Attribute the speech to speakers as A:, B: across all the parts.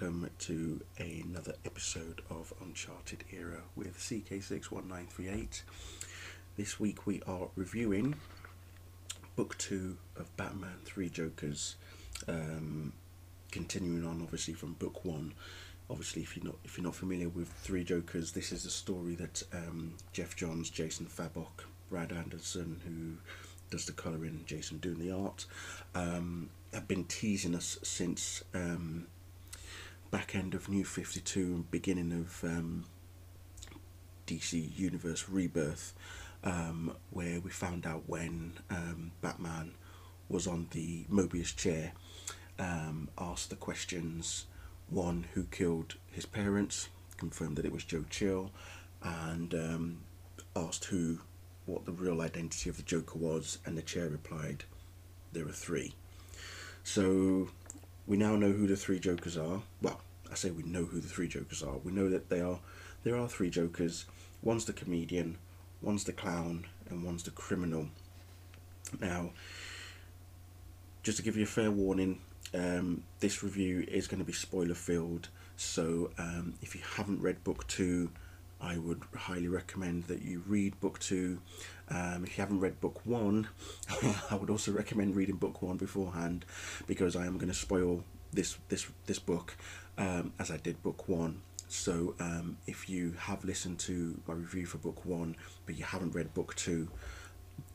A: Welcome to another episode of Uncharted Era with CK61938. This week we are reviewing book two of Batman Three Jokers, um, continuing on obviously from book one. Obviously, if you're not if you're not familiar with Three Jokers, this is a story that um, Geoff Johns, Jason Fabok, Brad Anderson, who does the colouring, Jason doing the art, um, have been teasing us since um, back end of New 52 and beginning of um, DC Universe Rebirth, um, where we found out when um, Batman was on the Mobius chair, um, asked the questions one, who killed his parents, confirmed that it was Joe Chill, and um, asked who, what the real identity of the Joker was, and the chair replied, there are three. So we now know who the three Jokers are. Well, I say we know who the three Jokers are. We know that they are there are three Jokers. One's the comedian, one's the clown, and one's the criminal. Now, just to give you a fair warning, um, this review is going to be spoiler filled. So um, if you haven't read book two, I would highly recommend that you read book two. Um, if you haven't read book one, I would also recommend reading book one beforehand because I am going to spoil this this this book um, as I did book one. So um, if you have listened to my review for book one but you haven't read book two,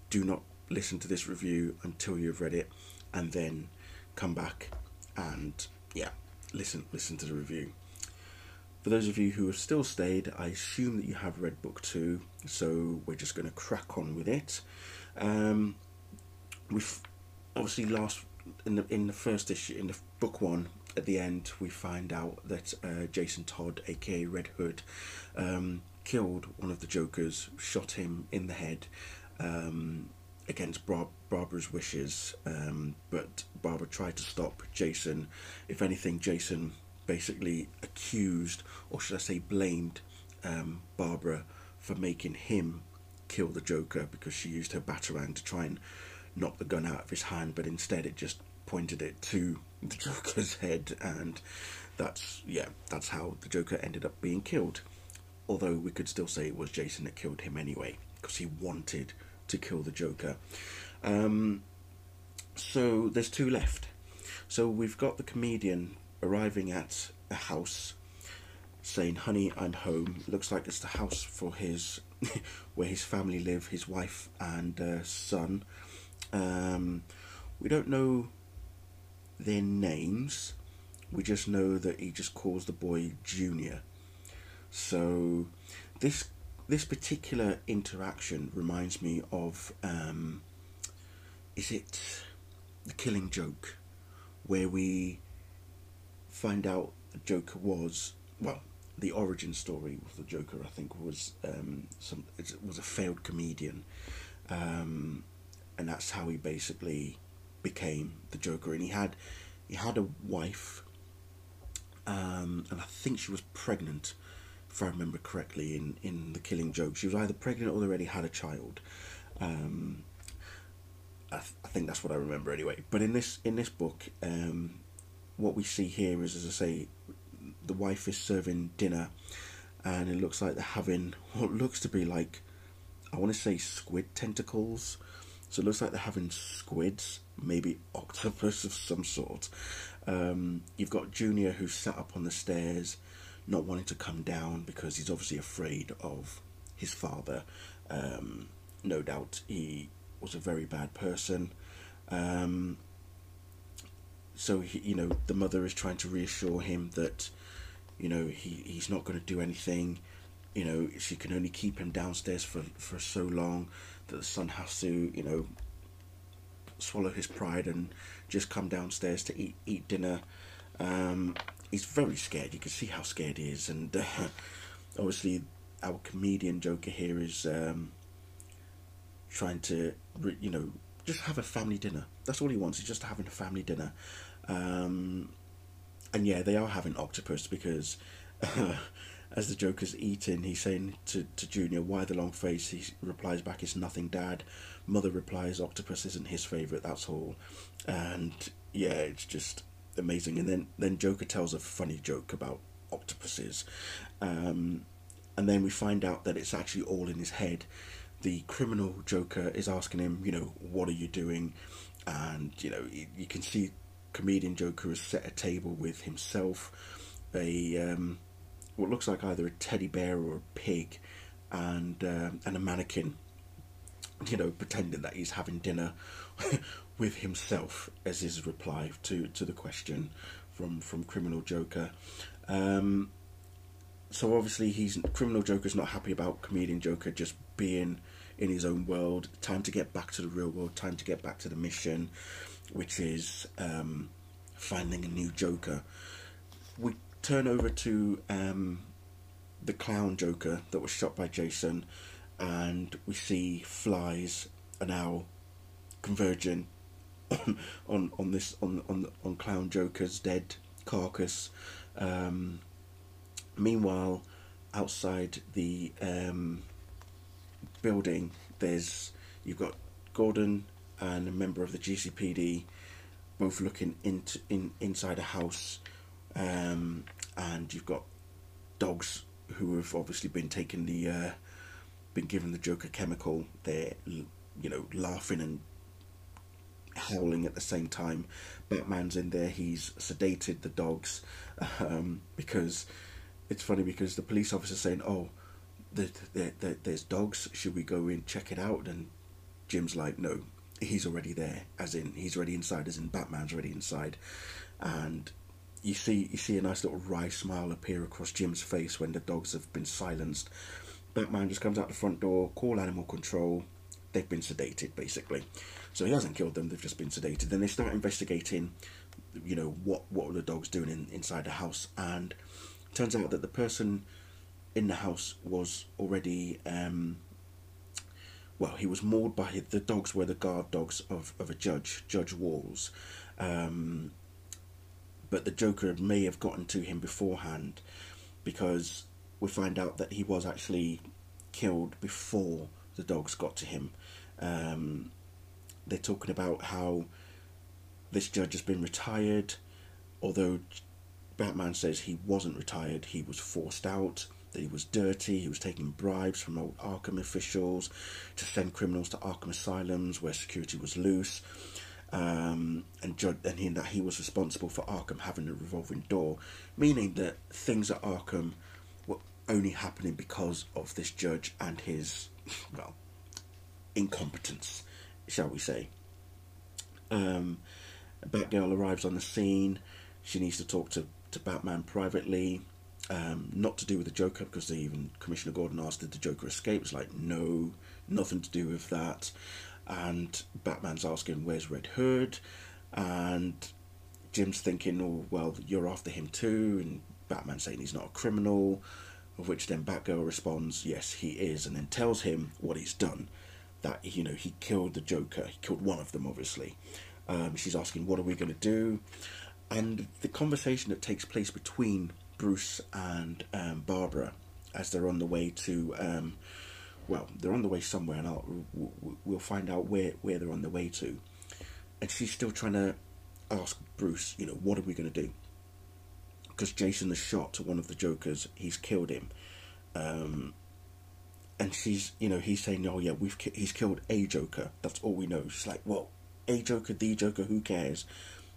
A: do not listen to this review until you've read it, and then come back and yeah, listen listen to the review. For those of you who have still stayed, I assume that you have read book two, so we're just going to crack on with it. Um, we've obviously last in the in the first issue in the book one at the end we find out that uh, Jason Todd, aka Red Hood, um, killed one of the Jokers, shot him in the head. Um, against Bar- Barbara's wishes, um, but Barbara tried to stop Jason. If anything, Jason basically accused, or should I say, blamed um, Barbara for making him kill the Joker because she used her batarang to try and knock the gun out of his hand, but instead it just pointed it to the Joker's head, and that's yeah, that's how the Joker ended up being killed. Although we could still say it was Jason that killed him anyway, because he wanted to kill the Joker. Um, so there's two left. So we've got the comedian arriving at a house saying, Honey, I'm home. looks like it's the house for his where his family live, his wife and uh, son. Um, we don't know their names. We just know that he just calls the boy Junior. So this this particular interaction reminds me of um, is it the Killing Joke, where we find out the Joker was well the origin story of the Joker I think was um, some it was a failed comedian, um, and that's how he basically became the Joker. And he had he had a wife, um, and I think she was pregnant, if I remember correctly. In in the Killing Joke, she was either pregnant or already had a child. Um, I, th- I think that's what I remember anyway. But in this in this book, um, what we see here is, as I say, the wife is serving dinner, and it looks like they're having what looks to be like, I want to say squid tentacles. So it looks like they're having squids, maybe octopus of some sort. Um, you've got Junior who's sat up on the stairs, not wanting to come down because he's obviously afraid of his father. Um, no doubt he was a very bad person. Um, so he, you know the mother is trying to reassure him that you know he, he's not going to do anything you know she can only keep him downstairs for for so long that the son has to you know swallow his pride and just come downstairs to eat eat dinner um, he's very scared you can see how scared he is and uh, obviously our comedian joker here is um, trying to you know just have a family dinner. That's all he wants. He's just having a family dinner. Um, and yeah, they are having octopus because uh, as the Joker's eating, he's saying to, to Junior, why the long face? He replies back, it's nothing, Dad. Mother replies, octopus isn't his favourite, that's all. And yeah, it's just, amazing. And then then Joker tells a funny joke about octopuses, um, and then we find out that it's actually all in his head. The criminal Joker is asking him, you know, what are you doing? And you know, you, you can see comedian Joker has set a table with himself, a um, what looks like either a teddy bear or a pig, and um, and a mannequin. You know, pretending that he's having dinner with himself as his reply to, to the question from from criminal Joker. Um, so obviously he's criminal Joker's not happy about comedian Joker just being in his own world. Time to get back to the real world. Time to get back to the mission, which is um, finding a new Joker. We turn over to um, the clown Joker that was shot by Jason, and we see flies are now converging on on, on this on on on clown Joker's dead carcass. Um, meanwhile, outside the um, building, there's you've got Gordon and a member of the GCPD both looking into in inside a house, um, and you've got dogs who have obviously been taking the uh, been given the Joker chemical. They're you know laughing and howling at the same time. Batman's in there. He's sedated the dogs um, because it's funny because the police officer saying, "Oh, there, there, there's dogs. Should we go in check it out?" And Jim's like, "No, he's already there. As in, he's already inside. As in, Batman's already inside." And you see, you see a nice little wry smile appear across Jim's face when the dogs have been silenced. Batman just comes out the front door, call animal control. They've been sedated, basically. So he hasn't killed them; they've just been sedated. Then they start investigating, you know, what what were the dogs doing in, inside the house, and turns out that the person in the house was already um, well, he was mauled by the dogs were the guard dogs of, of a judge, Judge Walls. Um, but the Joker may have gotten to him beforehand because we find out that he was actually killed before the dogs got to him. Um, they're talking about how this judge has been retired, although Batman says he wasn't retired, he was forced out, that he was dirty, he was taking bribes from Arkham officials to send criminals to Arkham asylums where security was loose. Um, and judge, and he, that he was responsible for Arkham having a revolving door, meaning that things at Arkham were only happening because of this judge and his, well, incompetence shall we say. Um, Batgirl arrives on the scene. She needs to talk to, to Batman privately. Um, not to do with the Joker because even Commissioner Gordon asked did the Joker escape. It's like no, nothing to do with that. And Batman's asking where's Red Hood, and Jim's thinking, oh well, you're after him too, and Batman saying he's not a criminal. Of which then Batgirl responds, yes, he is, and then tells him what he's done that you know he killed the Joker. He killed one of them, obviously. Um, she's asking, "What are we going to do?" And the conversation that takes place between Bruce and um, Barbara as they're on the way to, um, well, they're on the way somewhere, and I'll, we'll find out where where they're on the way to. And she's still trying to ask Bruce, you know, what are we going to do? Because Jason has shot one of the Jokers. He's killed him. Um, and she's, you know, he's saying, "Oh yeah, we've ki- he's killed a Joker. That's all we know." She's like, "Well, a Joker, the Joker, who cares?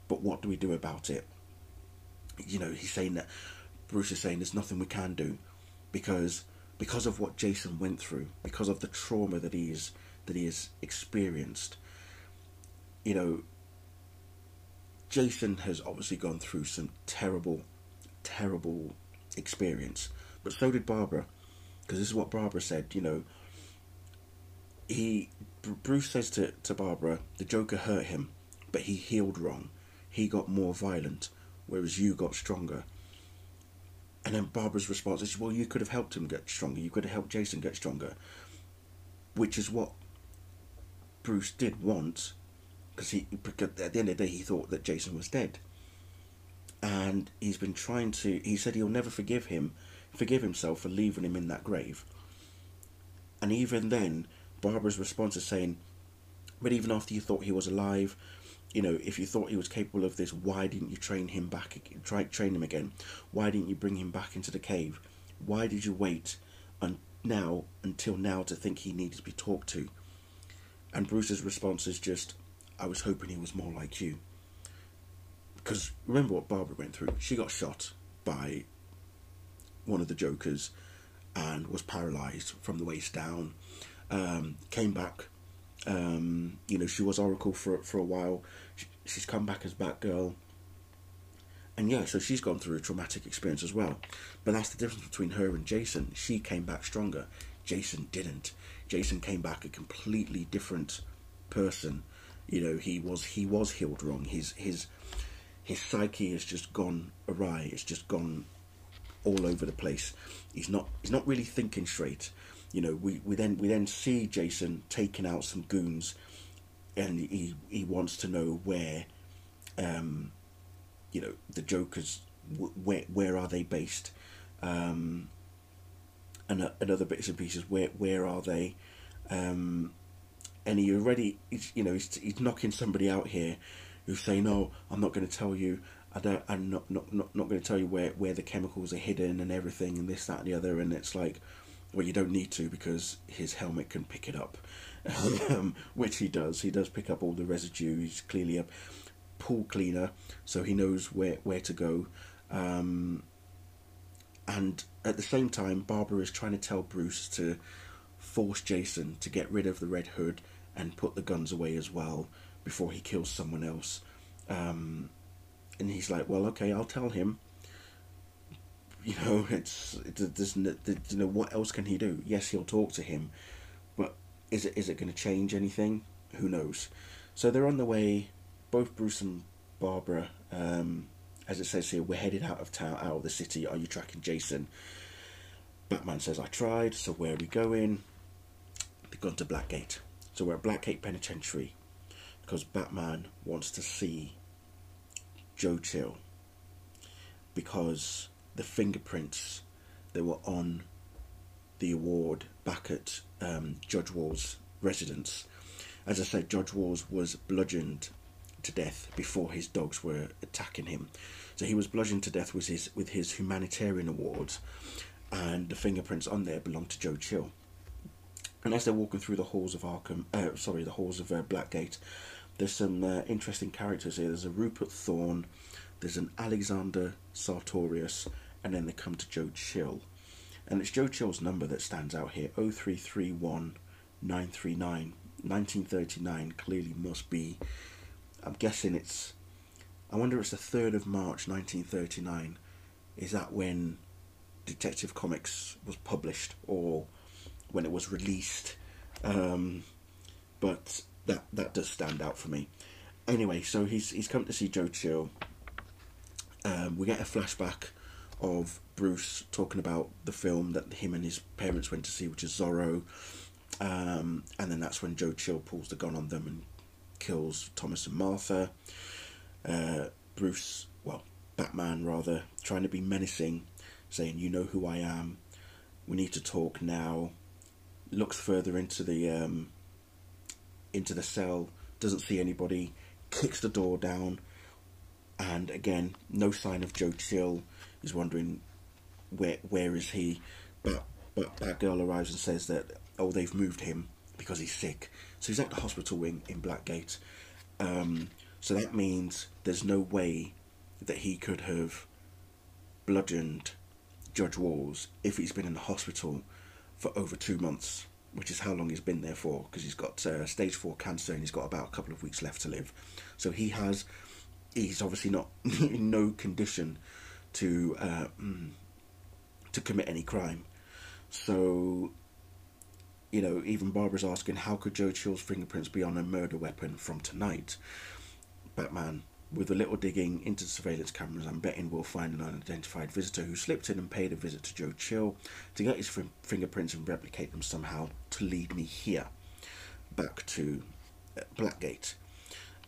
A: But what do we do about it?" You know, he's saying that Bruce is saying there's nothing we can do because because of what Jason went through, because of the trauma that he's that he has experienced. You know, Jason has obviously gone through some terrible, terrible experience, but so did Barbara because this is what Barbara said. You know, he Bruce says to to Barbara, the Joker hurt him, but he healed wrong. He got more violent, whereas you got stronger. And then Barbara's response is, "Well, you could have helped him get stronger. You could have helped Jason get stronger." Which is what Bruce did want, because he because at the end of the day he thought that Jason was dead, and he's been trying to. He said he'll never forgive him forgive himself for leaving him in that grave. And even then, Barbara's response is saying, But even after you thought he was alive, you know, if you thought he was capable of this, why didn't you train him back? Try train him again. Why didn't you bring him back into the cave? Why did you wait now until now to think he needed to be talked to? And Bruce's response is just, "I was hoping he was more like you." Because remember what Barbara went through. She got shot by one of the Jokers and was paralyzed from the waist down. Um, came back. Um, you know, she was Oracle for for a while. She, she's come back as Batgirl. And yeah, so she's gone through a traumatic experience as well. But that's the difference between her and Jason. She came back stronger. Jason didn't. Jason came back a completely different person. You know, he was he was healed wrong. His his his psyche has just gone awry. It's just gone all over the place. He's not he's not really thinking straight. You know, we, we then we then see Jason taking out some goons, and he he wants to know where, um, you know, the Jokers where where are they based, um, and, other bits and pieces where where are they, um, and he already he's, you know he's he's knocking somebody out here, who's saying no I'm not going to tell you. I don't, I'm not, not, not, not going to tell you where, where the chemicals are hidden and everything and this, that, and the other. And it's like, well, you don't need to because his helmet can pick it up, um, which he does. He does pick up all the residue. He's clearly a pool cleaner, so he knows where, where to go. Um, and at the same time, Barbara is trying to tell Bruce to force Jason to get rid of the Red Hood and put the guns away as well before he kills someone else. Um, and he's like, well, okay, I'll tell him. You know, it's, there's, you know, what else can he do? Yes, he'll talk to him, but is it is it going to change anything? Who knows? So they're on the way. Both Bruce and Barbara, um, as it says here, we're headed out of town, out of the city. Are you tracking Jason? Batman says, I tried. So where are we going? They've gone to Blackgate. So we're at Blackgate Penitentiary because Batman wants to see Joe Chill because the fingerprints that were on the award back at um, Judge Wall's residence. As I said, Judge Walls was bludgeoned to death before his dogs were attacking him. So he was bludgeoned to death with his with his humanitarian awards, and the fingerprints on there belonged to Joe Chill. And as they're walking through the halls of Arkham, uh, sorry, the halls of uh, Blackgate, there's some uh, interesting characters here. There's a Rupert Thorne, there's an Alexander Sartorius, and then they come to Joe Chill. And it's Joe Chill's number that stands out here 0331 939. 1939 clearly must be, I'm guessing it's, I wonder it's the 3rd of March 1939. Is that when Detective Comics was published or when it was released? Um, but that that does stand out for me. Anyway, so he's he's come to see Joe Chill. Um, we get a flashback of Bruce talking about the film that him and his parents went to see, which is Zorro. Um, and then that's when Joe Chill pulls the gun on them and kills Thomas and Martha. Uh, Bruce, well, Batman rather, trying to be menacing, saying, "You know who I am. We need to talk now." Looks further into the um, into the cell, doesn't see anybody, kicks the door down, and again, no sign of Joe Chill. He's wondering where where is he, but but that girl arrives and says that oh they've moved him because he's sick. So he's at the hospital wing in Blackgate. Um, so that means there's no way that he could have bludgeoned Judge Walls if he's been in the hospital for over two months which is how long he's been there for, because he's got uh, stage four cancer and he's got about a couple of weeks left to live. So he has, he's obviously not in no condition to uh, mm, to commit any crime. So, you know, even Barbara's asking, how could Joe Chill's fingerprints be on a murder weapon from tonight? Batman with a little digging into surveillance cameras, I'm betting we'll find an unidentified visitor who slipped in and paid a visit to Joe Chill to get his fingerprints and replicate them somehow to lead me here, back to uh, Blackgate.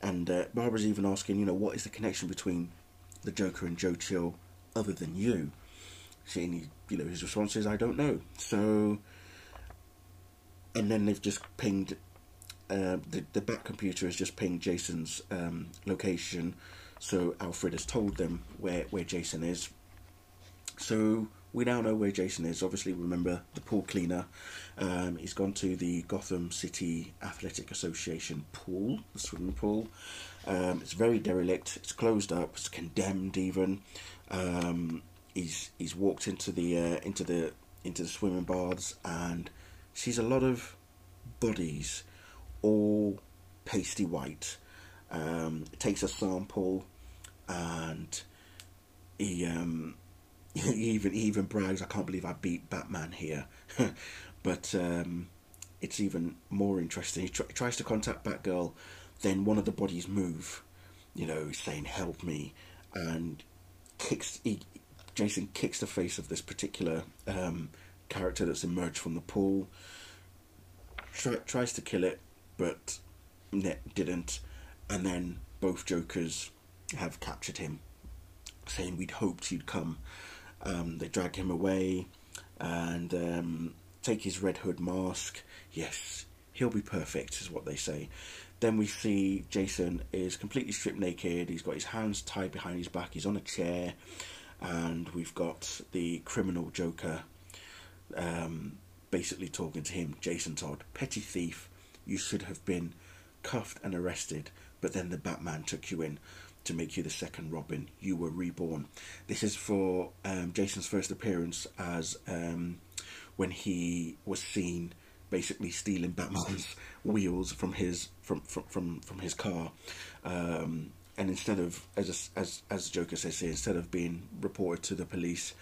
A: And uh, Barbara's even asking, you know, what is the connection between the Joker and Joe Chill other than you? Seeing, you know, his response is, I don't know. So, and then they've just pinged uh, the the Batcomputer has just pinged Jason's um, location, so Alfred has told them where where Jason is. So we now know where Jason is. Obviously, remember the pool cleaner. Um, he's gone to the Gotham City Athletic Association pool, the swimming pool. Um, it's very derelict. It's closed up. It's condemned even. Um, he's he's walked into the uh, into the into the swimming baths and sees a lot of bodies, all pasty white. Um, takes a sample and he um, he even he even brags, "I can't believe I beat Batman here," but um, it's even more interesting. He, tr- he, tries to contact Batgirl, then one of the bodies move, you know, saying "Help me," and kicks. He, Jason kicks the face of this particular um, character that's emerged from the pool. Try, tries to kill it, but net didn't, and then both Jokers have captured him, saying we'd hoped you'd come. Um, they drag him away and um, take his Red Hood mask. Yes, he'll be perfect, is what they say. Then we see Jason is completely stripped naked. He's got his hands tied behind his back. He's on a chair, and we've got the criminal Joker um, basically talking to him. Jason Todd, petty thief. You should have been cuffed and arrested, but then the Batman took you in to make you the second Robin. You were reborn. This is for um, Jason's first appearance as um, when he was seen basically stealing Batman's wheels from his from from from, from his car. Um, and instead of as as as Joker says here, instead of being reported to the police,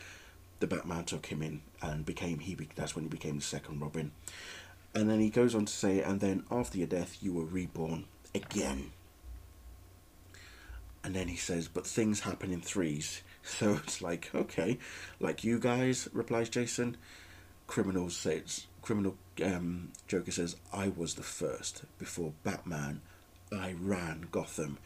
A: the Batman took him in and became he. That's when he became the second Robin. And then he goes on to say, and then after your death, you were reborn again. And then he says, but things happen in threes. So it's like, okay, like you guys, replies Jason. Criminals says, criminal um, Joker says, I was the first before Batman. I ran Gotham,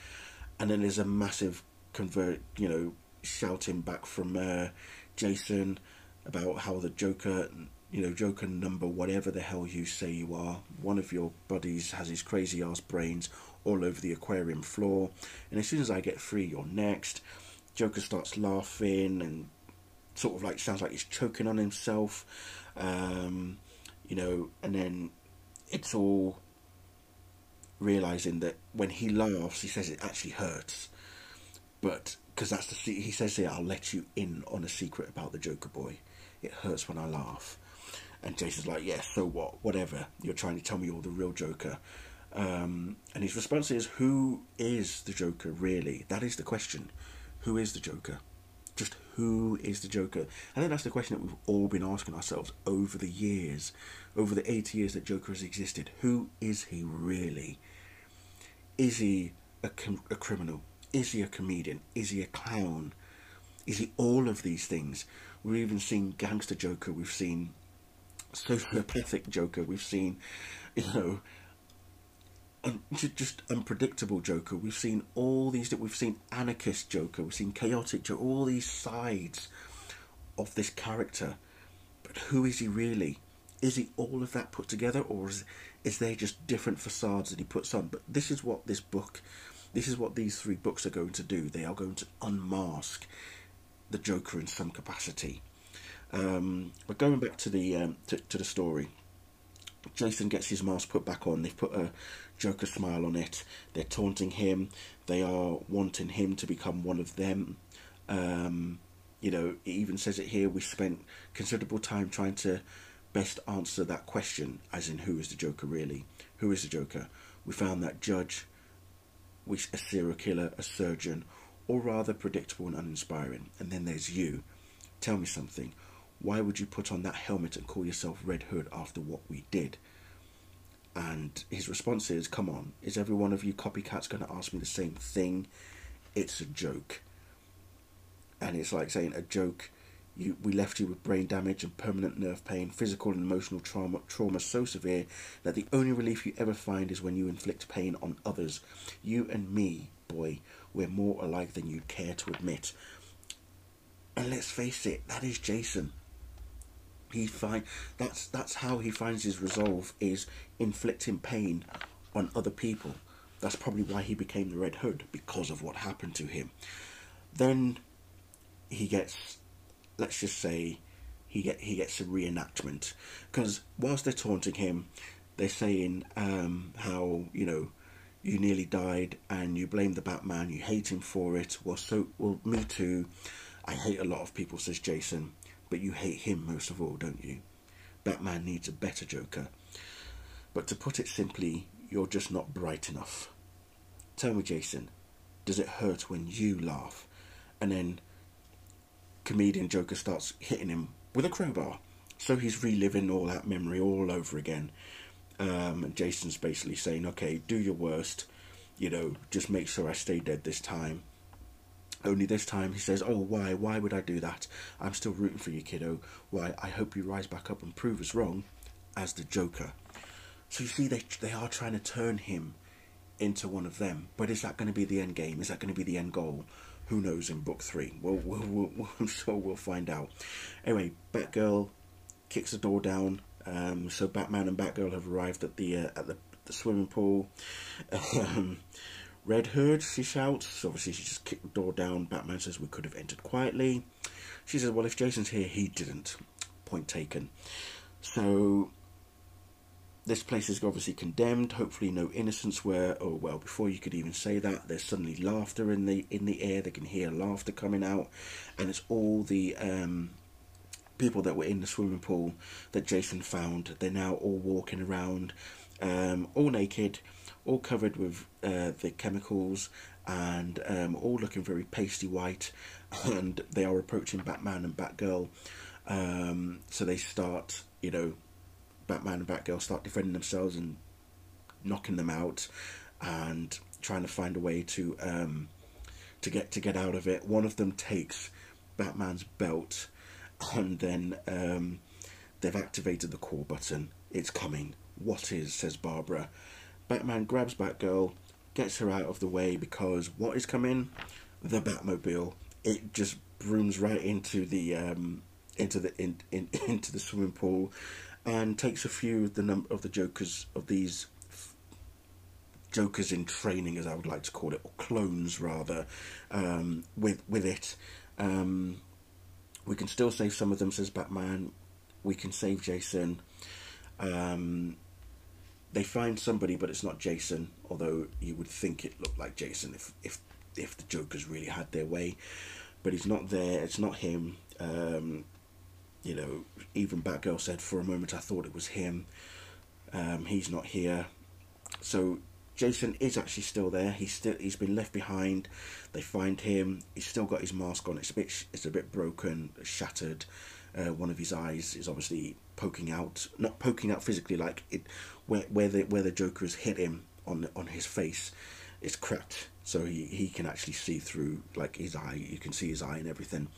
A: and then there's a massive convert, you know, shouting back from uh, Jason about how the Joker, you know, Joker number whatever the hell you say you are, one of your buddies has his crazy ass brains all over the aquarium floor. And as soon as I get free, you're next. Joker starts laughing and sort of like sounds like he's choking on himself. Um, you know, and then it's all realizing that when he laughs, he says it actually hurts. But because that's the he says here, I'll let you in on a secret about the Joker boy. It hurts when I laugh. And Jason's like, yeah, so what? Whatever. You're trying to tell me you're the real Joker. Um, and his response is, Who is the Joker really? That is the question. Who is the Joker? Just who is the Joker? I think that's the question that we've all been asking ourselves over the years, over the 80 years that Joker has existed. Who is he really? Is he a, com- a criminal? Is he a comedian? Is he a clown? Is he all of these things? We've even seen gangster Joker, we've seen sociopathic Joker, we've seen, you know, just unpredictable Joker. We've seen all these. We've seen anarchist Joker. We've seen chaotic Joker. All these sides of this character. But who is he really? Is he all of that put together, or is is there just different facades that he puts on? But this is what this book, this is what these three books are going to do. They are going to unmask the Joker in some capacity. Um, but going back to the um, to, to the story, Jason gets his mask put back on. They've put a Joker smile on it. They're taunting him. They are wanting him to become one of them. Um, you know, it even says it here. We spent considerable time trying to best answer that question, as in who is the Joker really? Who is the Joker? We found that judge, which a serial killer, a surgeon, or rather predictable and uninspiring. And then there's you. Tell me something. Why would you put on that helmet and call yourself Red Hood after what we did? And his response is, Come on, is every one of you copycats going to ask me the same thing? It's a joke. And it's like saying a joke. You, we left you with brain damage and permanent nerve pain, physical and emotional trauma, trauma so severe that the only relief you ever find is when you inflict pain on others. You and me, boy, we're more alike than you'd care to admit. And let's face it, that is Jason he find that's that's how he finds his resolve is inflicting pain on other people. That's probably why he became the Red Hood because of what happened to him. Then he gets, let's just say, he get he gets a reenactment because whilst they're taunting him, they're saying um, how you know you nearly died and you blame the Batman, you hate him for it. Well, so well, me too. I hate a lot of people, says Jason, but you hate him most of all, don't you? Batman needs a better Joker. But to put it simply, you're just not bright enough. Tell me, Jason, does it hurt when you laugh? And then comedian Joker starts hitting him with a crowbar. So he's reliving all that memory all over again. Um, and Jason's basically saying, okay, do your worst, you know, just make sure I stay dead this time. Only this time he says, oh, why? Why would I do that? I'm still rooting for you, kiddo. Why? I hope you rise back up and prove us wrong as the Joker. So you see, they, they are trying to turn him into one of them. But is that going to be the end game? Is that going to be the end goal? Who knows in book three? Well, we'll, we'll, I'm sure we'll find out. Anyway, Batgirl kicks the door down. Um, so Batman and Batgirl have arrived at the uh, at the, the, swimming pool. Um, Red Hood, she shouts. Obviously, she just kicked the door down. Batman says we could have entered quietly. She says, well, if Jason's here, he didn't. Point taken. So this place is obviously condemned. Hopefully, no innocents were. oh well, before you could even say that, there's suddenly laughter in the in the air. They can hear laughter coming out, and it's all the um, people that were in the swimming pool that Jason found. They're now all walking around, um, all naked, all covered with uh, the chemicals, and um, all looking very pasty white. And they are approaching Batman and Batgirl. Um, so they start, you know, Batman and Batgirl start defending themselves and knocking them out and trying to find a way to um, to get to get out of it. One of them takes Batman's belt and then um, they've activated the call button. It's coming. What is? says Barbara. Batman grabs Batgirl, gets her out of the way because what is coming? The Batmobile. It just brooms right into the um, into the in, in, into the swimming pool and takes a few of the number of the jokers of these jokers in training, as I would like to call it, or clones rather, um, with with it. Um, we can still save some of them, says Batman. We can save Jason. Um, they find somebody, but it's not Jason. Although you would think it looked like Jason if if if the Jokers really had their way, but he's not there. It's not him. Um, you know, even Batgirl said for a moment I thought it was him. Um, he's not here. So Jason is actually still there. He's still he's been left behind. They find him. He's still got his mask on. It's a bit it's a bit broken, shattered. Uh, one of his eyes is obviously poking out, not poking out physically, like it where where the where the Joker has hit him on on his face. It's cracked, so he, he can actually see through like his eye. You can see his eye and everything.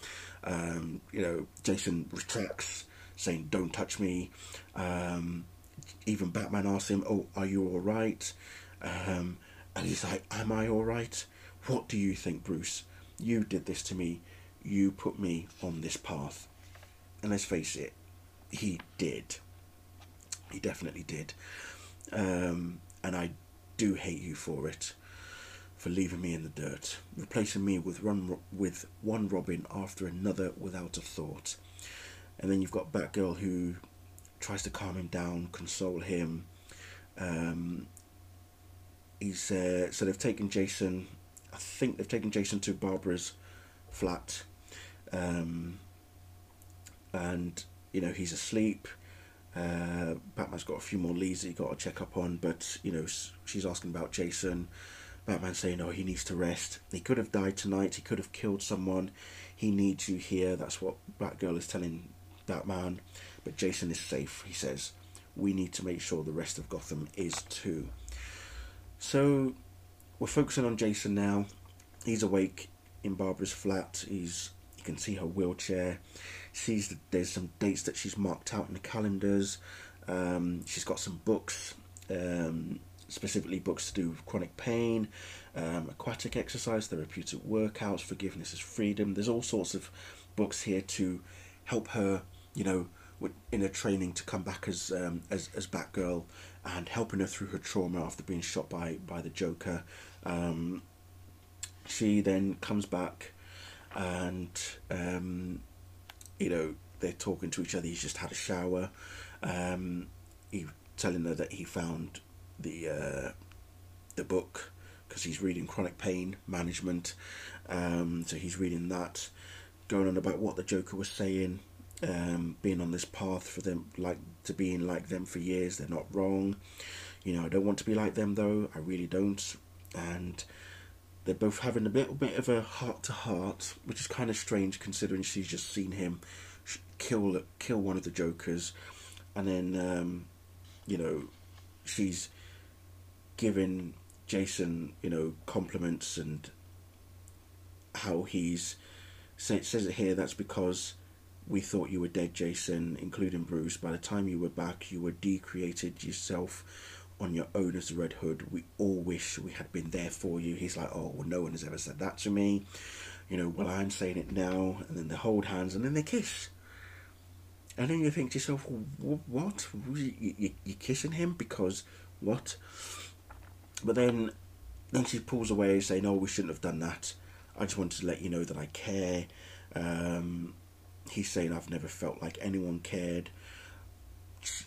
A: Um, you know, Jason retracts, saying, "Don't touch me." Um, even Batman asks him, "Oh, are you all right?" Um, and he's like, "Am I all right? What do you think, Bruce? You did this to me. You put me on this path." And let's face it, he did. He definitely did. Um, and I do hate you for it for leaving me in the dirt, replacing me with one, with one Robin after another without a thought. And then you've got Batgirl who tries to calm him down, console him. Um, he's uh, so they've taken Jason. I think they've taken Jason to Barbara's flat, um, and you know he's asleep. Uh, Batman's got a few more leads that he got to check up on, but you know she's asking about Jason. Batman saying, "Oh, he needs to rest. He could have died tonight. He could have killed someone. He needs you here." That's what Batgirl is telling Batman. But Jason is safe. He says, "We need to make sure the rest of Gotham is too." So we're focusing on Jason now. He's awake in Barbara's flat. He's you can see her wheelchair. Sees that there's some dates that she's marked out in the calendars. Um, she's got some books. Um, specifically books to do with chronic pain, um, aquatic exercise, therapeutic workouts, forgiveness is freedom. There's all sorts of books here to help her, you know, in her training to come back as um, as as Batgirl and helping her through her trauma after being shot by by the Joker. Um, she then comes back, and um, you know they're talking to each other. He's just had a shower. Um, he telling her that he found the uh, the book because he's reading chronic pain management. Um, so he's reading that, going on about what the Joker was saying, um, being on this path for them, like to being like them for years. They're not wrong. You know, I don't want to be like them though. I really don't. And they're both having a little bit of a heart to heart, which is kind of strange considering she's just seen him kill kill one of the Jokers, and then um, you know she's giving Jason you know compliments and how he's says it here that's because we thought you were dead Jason including Bruce. By the time you were back you were decreated yourself on your own as Red Hood we all wish we had been there for you he's like oh well no one has ever said that to me you know well I'm saying it now and then they hold hands and then they kiss and then you think to yourself, what? You, you, are kissing him because what? But then, then she pulls away saying, "No, we shouldn't have done that. I just wanted to let you know that I care." Um, he's saying, "I've never felt like anyone cared."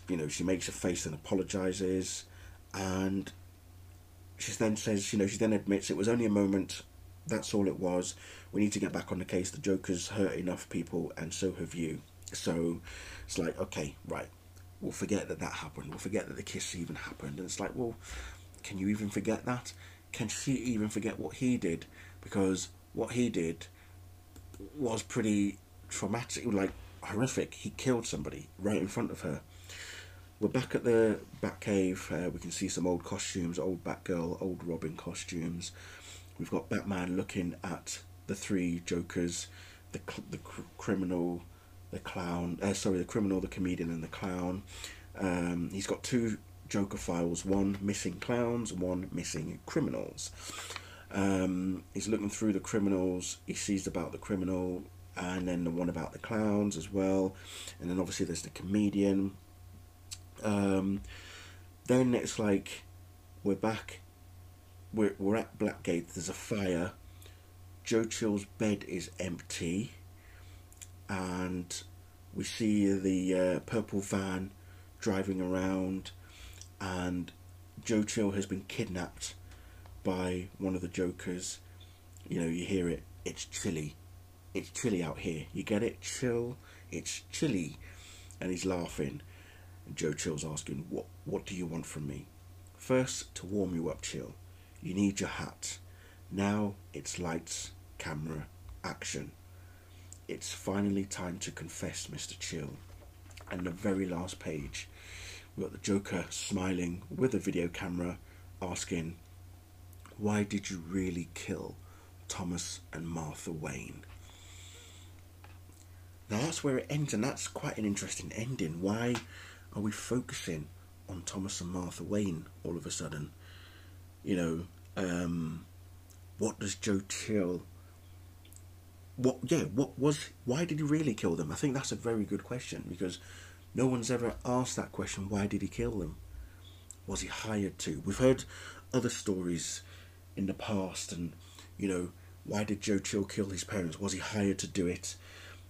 A: You know, she makes a face and apologizes, and she then says, you know, she then admits it was only a moment. That's all it was. We need to get back on the case. The Joker's hurt enough people, and so have you. So it's like, okay, right, we'll forget that that happened. We'll forget that the kiss even happened. And it's like, well, can you even forget that? Can she even forget what he did? Because what he did was pretty traumatic, like horrific. He killed somebody right in front of her. We're back at the Batcave. Uh, we can see some old costumes, old Batgirl, old Robin costumes. We've got Batman looking at the three Jokers, the the criminal, the clown, uh, sorry, the criminal, the comedian, and the clown. Um, he's got two Joker files one missing clowns, one missing criminals. Um, he's looking through the criminals, he sees about the criminal, and then the one about the clowns as well. And then obviously there's the comedian. Um, then it's like we're back, we're, we're at Blackgate, there's a fire. Joe Chill's bed is empty and we see the uh, purple van driving around, and Joe Chill has been kidnapped by one of the Jokers. You know, you hear it. It's chilly. It's chilly out here. You get it? Chill. It's chilly, and he's laughing. And Joe Chill's asking, "What? What do you want from me?" First, to warm you up, Chill. You need your hat. Now it's lights, camera, action it's finally time to confess, Mr. Chill. And the very last page, we've got the Joker smiling with a video camera, asking, Why did you really kill Thomas and Martha Wayne? Now that's where it ends, and that's quite an interesting ending. Why are we focusing on Thomas and Martha Wayne all of a sudden? You know, um, what does Joe Chill what yeah what was why did he really kill them? I think that's a very good question because no one's ever asked that question why did he kill them? Was he hired to? We've heard other stories in the past and you know why did joe chill kill his parents? Was he hired to do it?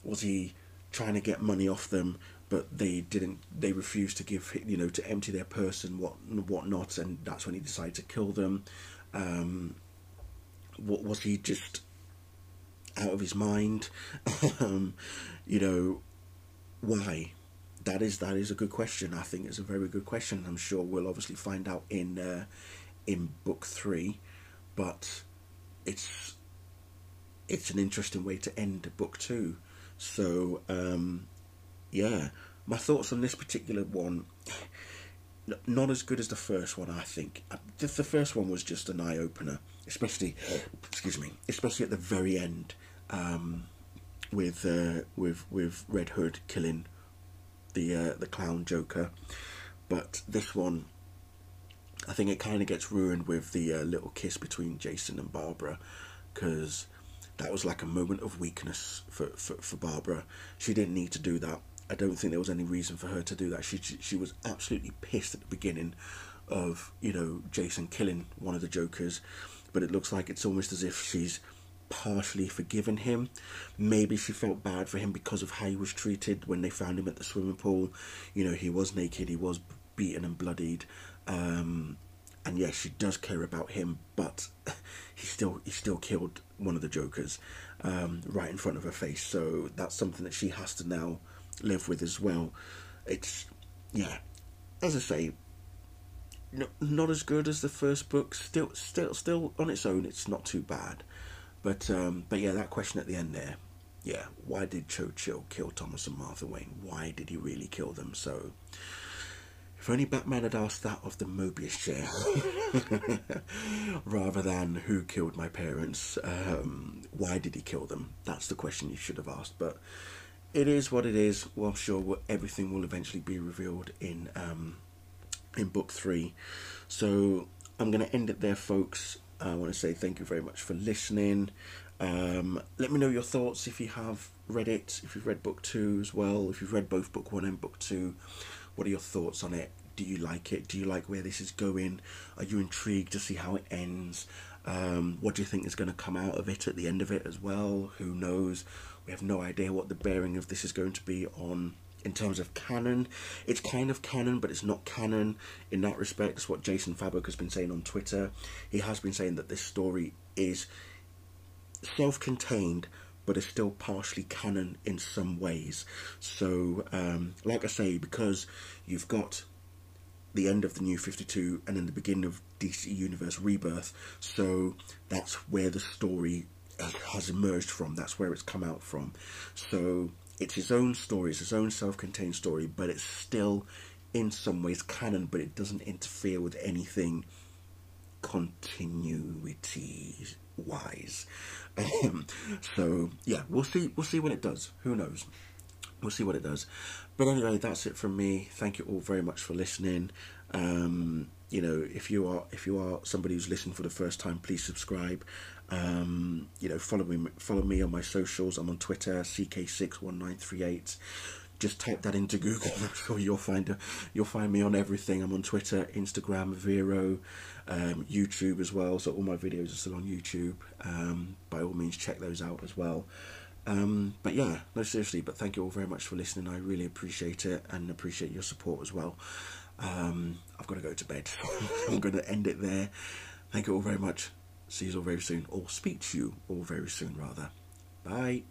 A: Was he trying to get money off them but they didn't they refused to give you know to empty their purse and what whatnot and that's when he decided to kill them um what was he just out of his mind? um, you know, why? That is that is a good question. I think it's a very good question. I'm sure we'll obviously find out in uh, in book three, but it's it's an interesting way to end book two. So um, yeah, my thoughts on this particular one. Not as good as the first one, I think. Uh, the first one was just an eye opener, especially, excuse me, especially at the very end um, with uh, with with Red Hood killing the uh, the clown Joker, but this one, I think it kind of gets ruined with the uh, little kiss between Jason and Barbara, because that was like a moment of weakness for, for for Barbara. She didn't need to do that. I don't think there was any reason for her to do that. She she was absolutely pissed at the beginning of you know Jason killing one of the Jokers, but it looks like it's almost as if she's partially forgiven him. Maybe she felt bad for him because of how he was treated when they found him at the swimming pool. You know, he was naked, he was beaten and bloodied. Um, and yes, she does care about him, but he still he still killed one of the Jokers um, right in front of her face. So that's something that she has to now live with as well. It's yeah, as I say, no, not as good as the first book. Still, still, still on its own, it's not too bad. But um, but yeah, that question at the end there, yeah, why did Joe Chill kill Thomas and Martha Wayne? Why did he really kill them? So if only Batman had asked that of the Mobius chair, rather than who killed my parents, um, why did he kill them? That's the question you should have asked. But it is what it is. Well, sure everything will eventually be revealed in um, in book three. So I'm going to end it there, folks. I want to say thank you very much for listening. Um, let me know your thoughts if you have read it, if you've read book two as well, if you've read both book one and book two. What are your thoughts on it? Do you like it? Do you like where this is going? Are you intrigued to see how it ends? Um, what do you think is going to come out of it at the end of it as well? Who knows? We have no idea what the bearing of this is going to be on in terms of canon. It's kind of canon, but it's not canon in that respect. It's what Jason Fabok has been saying on Twitter. He has been saying that this story is self contained, but is still partially canon in some ways. So, um, like I say, because you've got the end of the new 52 and then the beginning of DC Universe Rebirth, so that's where the story has emerged from, that's where it's come out from. So, it's his own story, it's his own self contained story, but it's still in some ways canon, but it doesn't interfere with anything continuity wise. Um, so yeah, we'll see. We'll see what it does. Who knows? We'll see what it does. But anyway, that's it from me. Thank you all very much for listening. Um, you know, if you are if you are somebody who's listening for the first time, please subscribe. Um, you know, follow me follow me on my socials. I'm on Twitter, ck61938 just type that into Google. I'm sure you'll find a, you'll find me on everything. I'm on Twitter, Instagram, Vero, um, YouTube as well. So all my videos are still on YouTube. Um, by all means, check those out as well. Um, but yeah, no, seriously. But thank you all very much for listening. I really appreciate it and appreciate your support as well. Um, I've got to go to bed. I'm going to end it there. Thank you all very much. See you all very soon, or speak to you all very soon, rather. Bye.